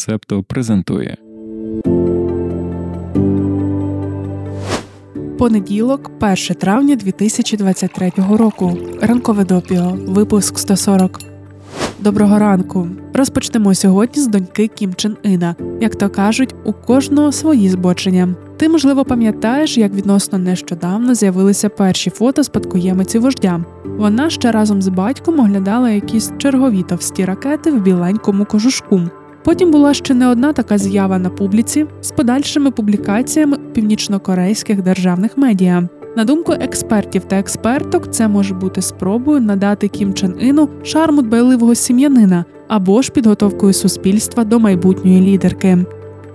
Септо презентує. Понеділок, 1 травня 2023 року. Ранкове допіо. Випуск 140. Доброго ранку. Розпочнемо сьогодні з доньки Кім Чен Іна. Як то кажуть, у кожного свої збочення. Ти, можливо, пам'ятаєш, як відносно нещодавно з'явилися перші фото спадкоємиці вождя. Вона ще разом з батьком оглядала якісь чергові товсті ракети в біленькому кожушку. Потім була ще не одна така з'ява на публіці з подальшими публікаціями північнокорейських державних медіа. На думку експертів та експерток, це може бути спробою надати Кім Чен Іну шарму дбайливого сім'янина або ж підготовкою суспільства до майбутньої лідерки.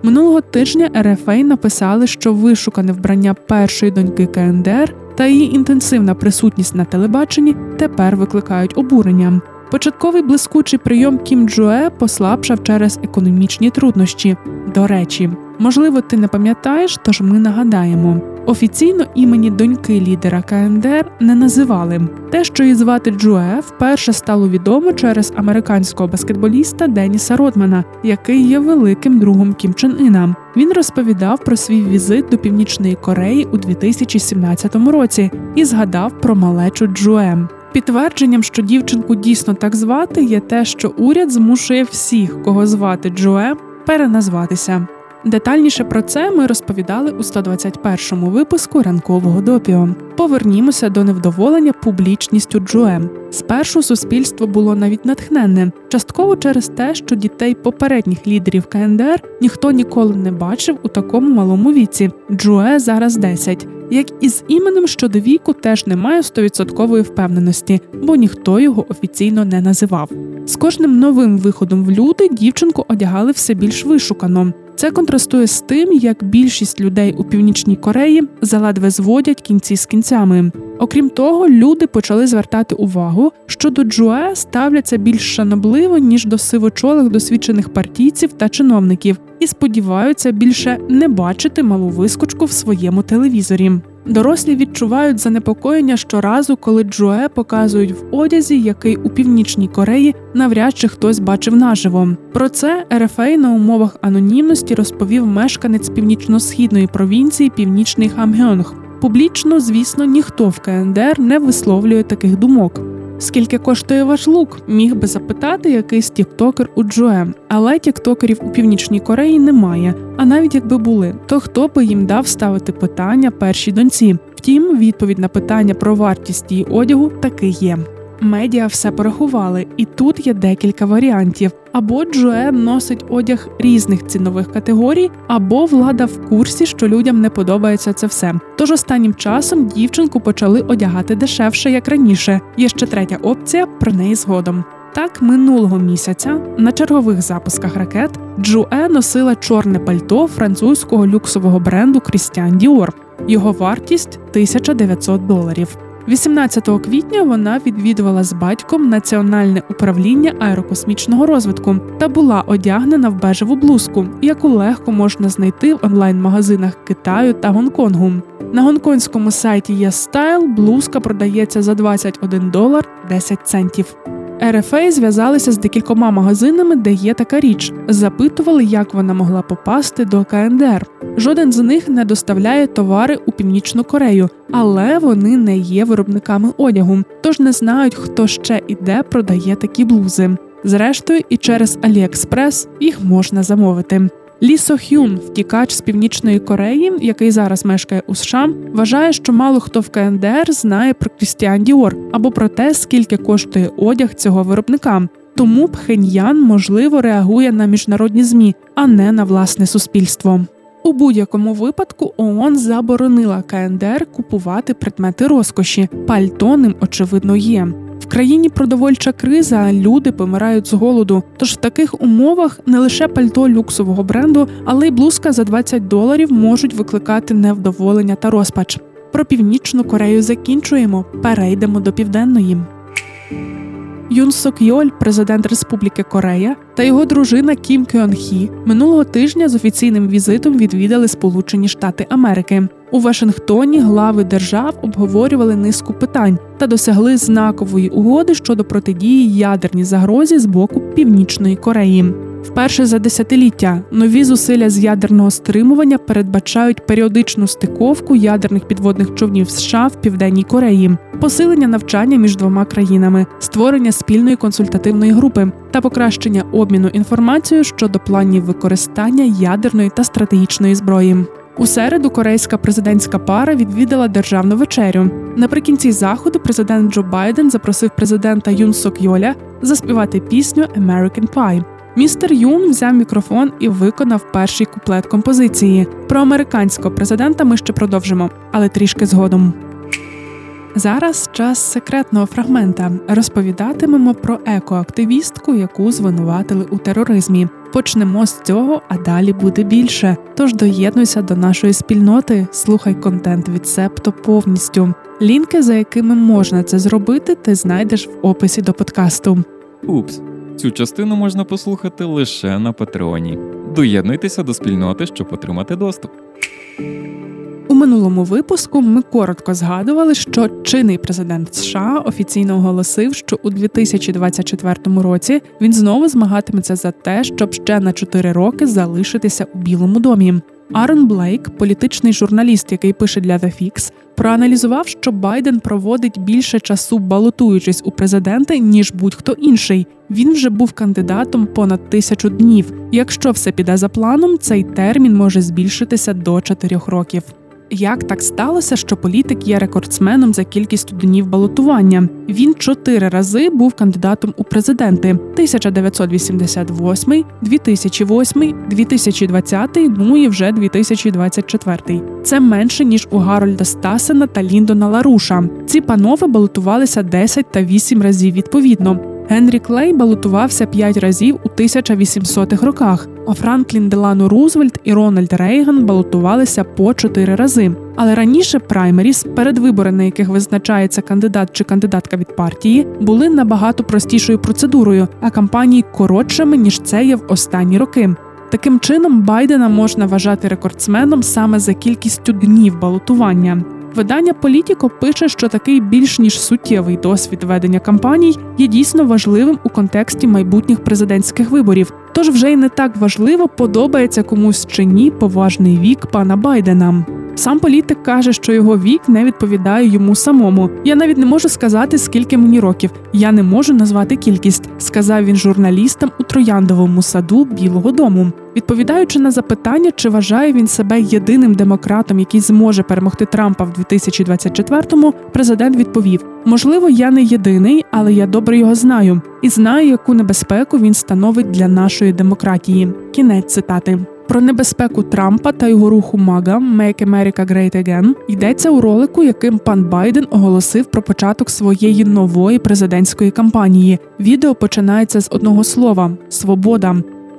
Минулого тижня РФА написали, що вишукане вбрання першої доньки КНДР та її інтенсивна присутність на телебаченні тепер викликають обурення. Початковий блискучий прийом Кім Джуе послабшав через економічні труднощі. До речі, можливо, ти не пам'ятаєш, тож ми нагадаємо. Офіційно імені доньки лідера КНДР не називали. Те, що її звати Джуе, вперше стало відомо через американського баскетболіста Деніса Родмана, який є великим другом Кім Чен Іна. Він розповідав про свій візит до Північної Кореї у 2017 році і згадав про малечу Джуе. Підтвердженням, що дівчинку дійсно так звати, є те, що уряд змушує всіх, кого звати Джоем, переназватися. Детальніше про це ми розповідали у 121-му випуску ранкового допіо. Повернімося до невдоволення публічністю Джое. Спершу суспільство було навіть натхненне, частково через те, що дітей попередніх лідерів КНДР ніхто ніколи не бачив у такому малому віці. Джое зараз 10. Як і з іменем щодо віку теж немає стовідсоткової впевненості, бо ніхто його офіційно не називав. З кожним новим виходом в люди дівчинку одягали все більш вишукано. Це контрастує з тим, як більшість людей у північній Кореї заледве зводять кінці з кінцями. Окрім того, люди почали звертати увагу, що до Джуе ставляться більш шанобливо ніж до сивочолих досвідчених партійців та чиновників, і сподіваються більше не бачити малу вискочку в своєму телевізорі. Дорослі відчувають занепокоєння щоразу, коли Джое показують в одязі, який у північній Кореї навряд чи хтось бачив наживо. Про це РФА на умовах анонімності розповів мешканець північно-східної провінції Північний Хамгьонг. Публічно, звісно, ніхто в КНДР не висловлює таких думок. Скільки коштує ваш лук? Міг би запитати якийсь тіктокер у Джоє, але тіктокерів у північній Кореї немає. А навіть якби були, то хто би їм дав ставити питання першій доньці? Втім, відповідь на питання про вартість її одягу таки є. Медіа все порахували, і тут є декілька варіантів. Або Джое носить одяг різних цінових категорій, або влада в курсі, що людям не подобається це все. Тож останнім часом дівчинку почали одягати дешевше, як раніше. Є ще третя опція, про неї згодом. Так, минулого місяця на чергових запусках ракет Джуе носила чорне пальто французького люксового бренду Christian Dior. Його вартість 1900 доларів. 18 квітня вона відвідувала з батьком Національне управління аерокосмічного розвитку та була одягнена в бежеву блузку, яку легко можна знайти в онлайн-магазинах Китаю та Гонконгу. На гонконгському сайті YesStyle блузка продається за 21 долар 10 центів. РФА зв'язалися з декількома магазинами, де є така річ. Запитували, як вона могла попасти до КНДР. Жоден з них не доставляє товари у Північну Корею, але вони не є виробниками одягу, тож не знають, хто ще і де продає такі блузи. Зрештою, і через Аліекспрес їх можна замовити. Лі Сохюн, втікач з північної Кореї, який зараз мешкає у США, вважає, що мало хто в КНДР знає про Крістіан Діор або про те, скільки коштує одяг цього виробника. Тому Пхеньян можливо реагує на міжнародні змі, а не на власне суспільство. У будь-якому випадку ООН заборонила КНДР купувати предмети розкоші. Пальто ним, очевидно, є. В країні продовольча криза, люди помирають з голоду. Тож в таких умовах не лише пальто люксового бренду, але й блузка за 20 доларів можуть викликати невдоволення та розпач. Про північну Корею закінчуємо. Перейдемо до південної. Юн Сок Йоль, президент Республіки Корея, та його дружина Кім Кьон Хі минулого тижня з офіційним візитом відвідали Сполучені Штати Америки. У Вашингтоні глави держав обговорювали низку питань та досягли знакової угоди щодо протидії ядерній загрозі з боку Північної Кореї. Вперше за десятиліття нові зусилля з ядерного стримування передбачають періодичну стиковку ядерних підводних човнів США в південній Кореї, посилення навчання між двома країнами, створення спільної консультативної групи та покращення обміну інформацією щодо планів використання ядерної та стратегічної зброї. У середу корейська президентська пара відвідала державну вечерю. Наприкінці заходу президент Джо Байден запросив президента Юн Сок Йоля заспівати пісню «American Pie». Містер Юн взяв мікрофон і виконав перший куплет композиції. Про американського президента ми ще продовжимо, але трішки згодом. Зараз час секретного фрагмента. Розповідатимемо про екоактивістку, яку звинуватили у тероризмі. Почнемо з цього, а далі буде більше. Тож доєднуйся до нашої спільноти, слухай контент від Септо повністю. Лінки, за якими можна це зробити, ти знайдеш в описі до подкасту. Упс, цю частину можна послухати лише на Патреоні. Доєднуйтеся до спільноти, щоб отримати доступ. Минулому випуску ми коротко згадували, що чинний президент США офіційно оголосив, що у 2024 році він знову змагатиметься за те, щоб ще на 4 роки залишитися у Білому домі. Арон Блейк, політичний журналіст, який пише для The Fix, проаналізував, що Байден проводить більше часу балотуючись у президенти, ніж будь-хто інший. Він вже був кандидатом понад тисячу днів. Якщо все піде за планом, цей термін може збільшитися до 4 років. Як так сталося, що політик є рекордсменом за кількістю днів балотування? Він чотири рази був кандидатом у президенти: 1988, 2008, 2020, ну і вже 2024. Це менше ніж у Гарольда Стасена та Ліндона Ларуша. Ці панове балотувалися 10 та 8 разів відповідно. Генрі Клей балотувався п'ять разів у 1800-х роках, Франклін Делано Рузвельт і Рональд Рейган балотувалися по чотири рази. Але раніше праймеріс, передвибори, на яких визначається кандидат чи кандидатка від партії, були набагато простішою процедурою, а кампанії коротшими ніж це є в останні роки. Таким чином Байдена можна вважати рекордсменом саме за кількістю днів балотування. Видання Політіко пише, що такий більш ніж суттєвий досвід ведення кампаній є дійсно важливим у контексті майбутніх президентських виборів. Тож вже й не так важливо, подобається комусь чи ні поважний вік пана Байдена. Сам політик каже, що його вік не відповідає йому самому. Я навіть не можу сказати, скільки мені років. Я не можу назвати кількість, сказав він журналістам у трояндовому саду Білого Дому. Відповідаючи на запитання, чи вважає він себе єдиним демократом, який зможе перемогти Трампа в 2024-му, президент відповів: можливо, я не єдиний, але я добре його знаю і знаю, яку небезпеку він становить для нашої демократії. Кінець цитати. Про небезпеку Трампа та його руху MAGA «Make America Great Again» йдеться у ролику, яким пан Байден оголосив про початок своєї нової президентської кампанії. Відео починається з одного слова свобода.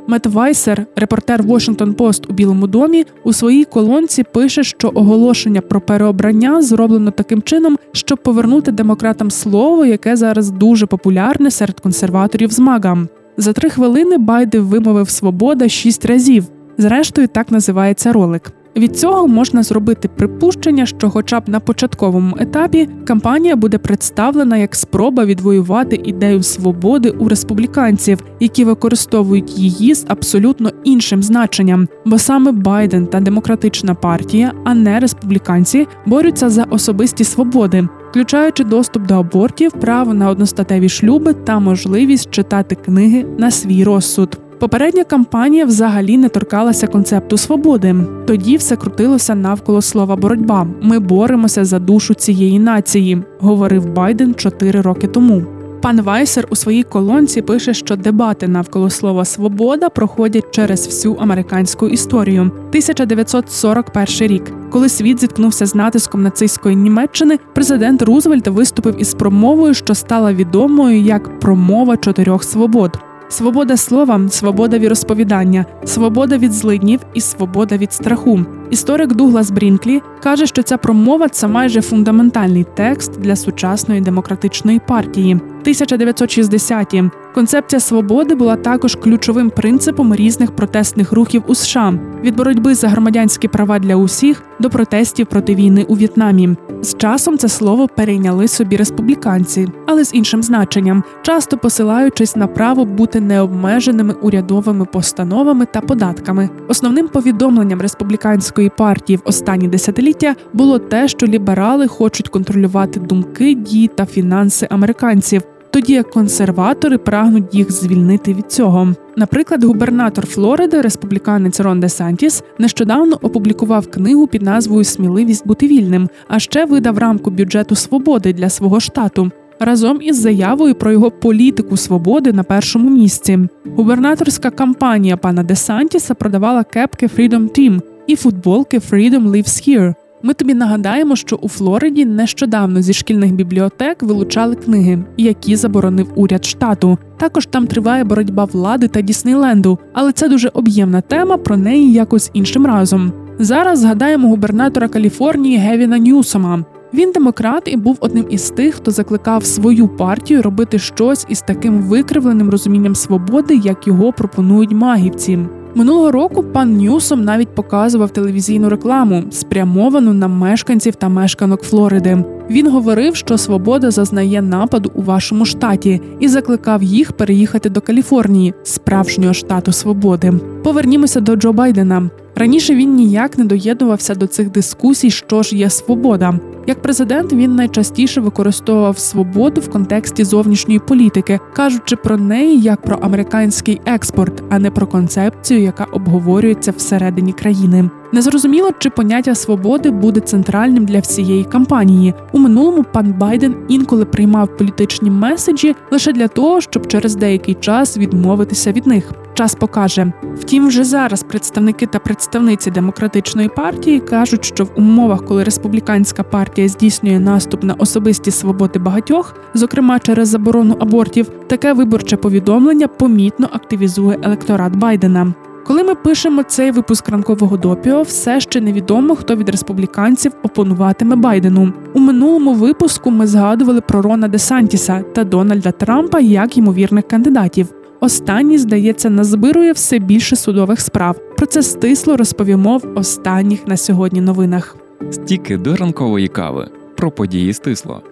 Мет Вайсер, репортер Washington Post у Білому домі, у своїй колонці пише, що оголошення про переобрання зроблено таким чином, щоб повернути демократам слово, яке зараз дуже популярне серед консерваторів з MAGA. За три хвилини Байден вимовив свобода шість разів. Зрештою, так називається ролик. Від цього можна зробити припущення, що, хоча б на початковому етапі, кампанія буде представлена як спроба відвоювати ідею свободи у республіканців, які використовують її з абсолютно іншим значенням, бо саме Байден та демократична партія, а не республіканці, борються за особисті свободи. Включаючи доступ до абортів, право на одностатеві шлюби та можливість читати книги на свій розсуд. Попередня кампанія взагалі не торкалася концепту свободи. Тоді все крутилося навколо слова боротьба. Ми боремося за душу цієї нації, говорив Байден чотири роки тому. Пан Вайсер у своїй колонці пише, що дебати навколо слова свобода проходять через всю американську історію. 1941 рік, коли світ зіткнувся з натиском нацистської Німеччини, президент Рузвельт виступив із промовою, що стала відомою як промова чотирьох свобод. Свобода слова, свобода віросповідання, свобода від злиднів і свобода від страху. Історик Дуглас Брінклі каже, що ця промова це майже фундаментальний текст для сучасної демократичної партії. 1960-ті, Концепція свободи була також ключовим принципом різних протестних рухів у США від боротьби за громадянські права для усіх до протестів проти війни у В'єтнамі. З часом це слово перейняли собі республіканці, але з іншим значенням, часто посилаючись на право бути необмеженими урядовими постановами та податками. Основним повідомленням республіканської партії в останні десятиліття було те, що ліберали хочуть контролювати думки, дії та фінанси американців тоді як консерватори прагнуть їх звільнити від цього. Наприклад, губернатор Флориди, республіканець Рон Де Сантіс, нещодавно опублікував книгу під назвою Сміливість бути вільним, а ще видав рамку бюджету свободи для свого штату. Разом із заявою про його політику свободи на першому місці. Губернаторська кампанія пана Де Сантіса продавала кепки Freedom Team і футболки Freedom Lives Here. Ми тобі нагадаємо, що у Флориді нещодавно зі шкільних бібліотек вилучали книги, які заборонив уряд штату. Також там триває боротьба влади та Діснейленду, але це дуже об'ємна тема. Про неї якось іншим разом. Зараз згадаємо губернатора Каліфорнії Гевіна Ньюсома. Він демократ і був одним із тих, хто закликав свою партію робити щось із таким викривленим розумінням свободи, як його пропонують магівці. Минулого року пан Ньюсом навіть показував телевізійну рекламу, спрямовану на мешканців та мешканок Флориди. Він говорив, що свобода зазнає нападу у вашому штаті, і закликав їх переїхати до Каліфорнії, справжнього штату свободи. Повернімося до Джо Байдена. Раніше він ніяк не доєднувався до цих дискусій, що ж є свобода. Як президент він найчастіше використовував свободу в контексті зовнішньої політики, кажучи про неї як про американський експорт, а не про концепцію, яка обговорюється всередині країни. Незрозуміло, чи поняття свободи буде центральним для всієї кампанії. У минулому пан Байден інколи приймав політичні меседжі лише для того, щоб через деякий час відмовитися від них. Час покаже. Втім, вже зараз представники та представниці демократичної партії кажуть, що в умовах, коли республіканська партія здійснює наступ на особисті свободи багатьох, зокрема через заборону абортів, таке виборче повідомлення помітно активізує електорат Байдена. Коли ми пишемо цей випуск ранкового допіо, все ще невідомо, хто від республіканців опонуватиме Байдену. У минулому випуску ми згадували про Рона Де Сантіса та Дональда Трампа як ймовірних кандидатів. Останній, здається, назбирує все більше судових справ. Про це стисло розповімо в останніх на сьогодні новинах. Стіки до ранкової кави про події стисло.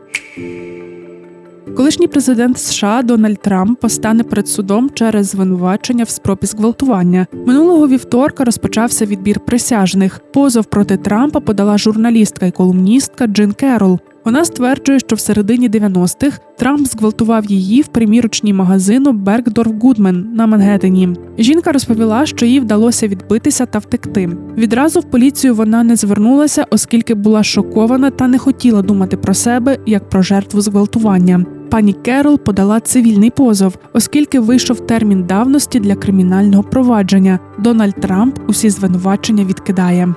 Колишній президент США Дональд Трамп постане перед судом через звинувачення в спробі зґвалтування. Минулого вівторка розпочався відбір присяжних. Позов проти Трампа подала журналістка і колумністка Джин Керол. Вона стверджує, що в середині 90-х Трамп зґвалтував її в примірочній магазину Бергдорф Гудмен на Мангеттені. Жінка розповіла, що їй вдалося відбитися та втекти. Відразу в поліцію вона не звернулася, оскільки була шокована та не хотіла думати про себе як про жертву зґвалтування. Пані Керол подала цивільний позов, оскільки вийшов термін давності для кримінального провадження. Дональд Трамп усі звинувачення відкидає.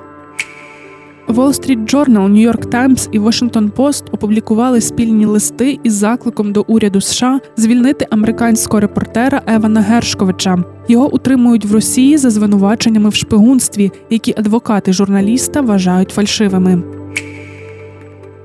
Wall Street Journal, New York Times і Washington Post опублікували спільні листи із закликом до уряду США звільнити американського репортера Евана Гершковича. Його утримують в Росії за звинуваченнями в шпигунстві, які адвокати журналіста вважають фальшивими.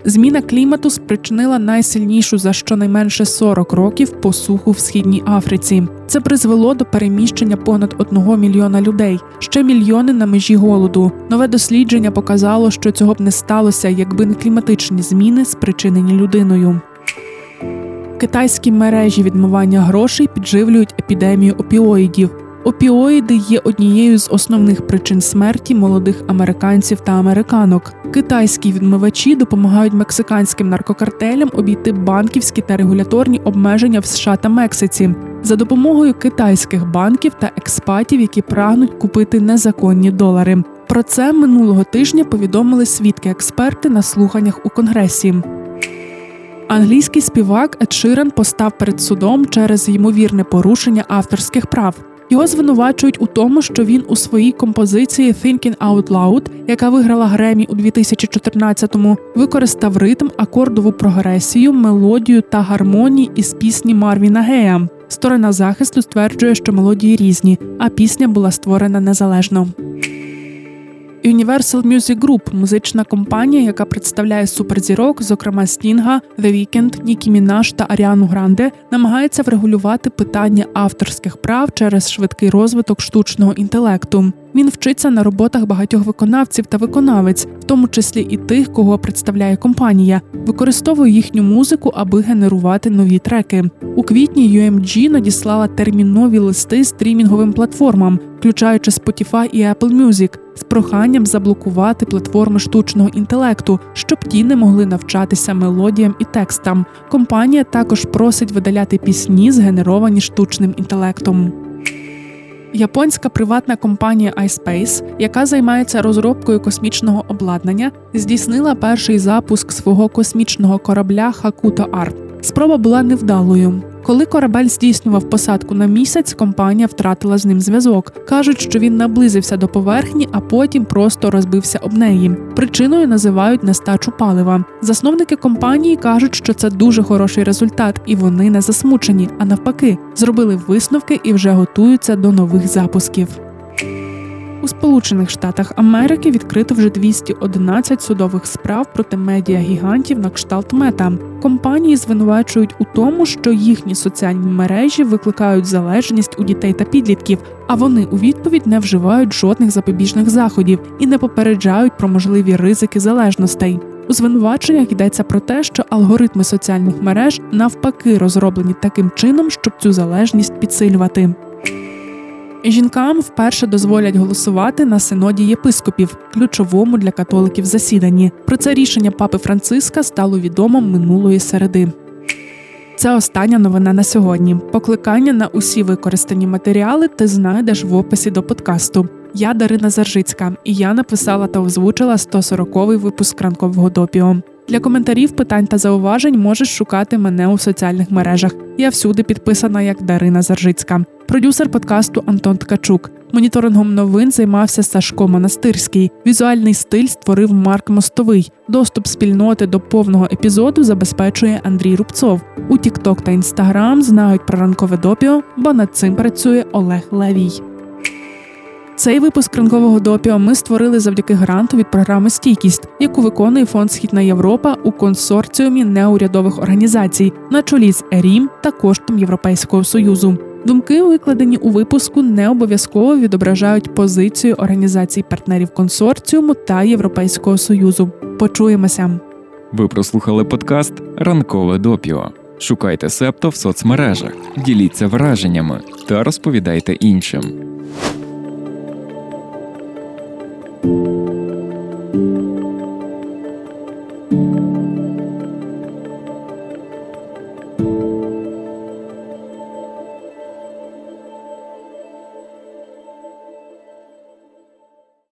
Зміна клімату спричинила найсильнішу за щонайменше 40 років посуху в східній Африці. Це призвело до переміщення понад одного мільйона людей, ще мільйони на межі голоду. Нове дослідження показало, що цього б не сталося, якби не кліматичні зміни, спричинені людиною. Китайські мережі відмивання грошей підживлюють епідемію опіоїдів. Опіоїди є однією з основних причин смерті молодих американців та американок. Китайські відмивачі допомагають мексиканським наркокартелям обійти банківські та регуляторні обмеження в США та Мексиці за допомогою китайських банків та експатів, які прагнуть купити незаконні долари. Про це минулого тижня повідомили свідки-експерти на слуханнях у конгресі. Англійський співак Ед постав перед судом через ймовірне порушення авторських прав. Його звинувачують у тому, що він у своїй композиції «Thinking Out Loud», яка виграла Гремі у 2014-му, використав ритм, акордову прогресію, мелодію та гармонії із пісні Марвіна Гея. Сторона захисту стверджує, що мелодії різні, а пісня була створена незалежно. Universal Music Group – музична компанія, яка представляє суперзірок, зокрема Стінга, The Weeknd, Нікі Мінаш та Аріану Гранде, намагається врегулювати питання авторських прав через швидкий розвиток штучного інтелекту. Він вчиться на роботах багатьох виконавців та виконавець, в тому числі і тих, кого представляє компанія, використовує їхню музику, аби генерувати нові треки. У квітні UMG надіслала термінові листи стрімінговим платформам, включаючи Spotify і Apple Music, з проханням заблокувати платформи штучного інтелекту, щоб ті не могли навчатися мелодіям і текстам. Компанія також просить видаляти пісні, згенеровані штучним інтелектом. Японська приватна компанія iSpace, яка займається розробкою космічного обладнання, здійснила перший запуск свого космічного корабля Хакуто R. Спроба була невдалою. Коли корабель здійснював посадку на місяць, компанія втратила з ним зв'язок. кажуть, що він наблизився до поверхні, а потім просто розбився об неї. Причиною називають нестачу палива. Засновники компанії кажуть, що це дуже хороший результат, і вони не засмучені, а навпаки, зробили висновки і вже готуються до нових запусків. У Сполучених Штатах Америки відкрито вже 211 судових справ проти медіагігантів на кшталт мета. Компанії звинувачують у тому, що їхні соціальні мережі викликають залежність у дітей та підлітків, а вони у відповідь не вживають жодних запобіжних заходів і не попереджають про можливі ризики залежностей. У звинуваченнях йдеться про те, що алгоритми соціальних мереж навпаки розроблені таким чином, щоб цю залежність підсилювати. Жінкам вперше дозволять голосувати на синоді єпископів, ключовому для католиків засіданні. Про це рішення папи Франциска стало відомо минулої середи. Це остання новина на сьогодні. Покликання на усі використані матеріали ти знайдеш в описі до подкасту. Я Дарина Заржицька, і я написала та озвучила 140-й випуск ранкового допіо. Для коментарів, питань та зауважень можеш шукати мене у соціальних мережах. Я всюди підписана як Дарина Заржицька, продюсер подкасту Антон Ткачук. Моніторингом новин займався Сашко Монастирський. Візуальний стиль створив Марк Мостовий. Доступ спільноти до повного епізоду забезпечує Андрій Рубцов. У TikTok та Instagram знають про ранкове допіо, бо над цим працює Олег Левій. Цей випуск ранкового допіо ми створили завдяки гранту від програми Стійкість, яку виконує фонд Східна Європа у консорціумі неурядових організацій на чолі з ЕРІМ та коштом Європейського союзу. Думки, викладені у випуску, не обов'язково відображають позицію організацій партнерів консорціуму та Європейського союзу. Почуємося. Ви прослухали подкаст Ранкове допіо. Шукайте септо в соцмережах, діліться враженнями та розповідайте іншим.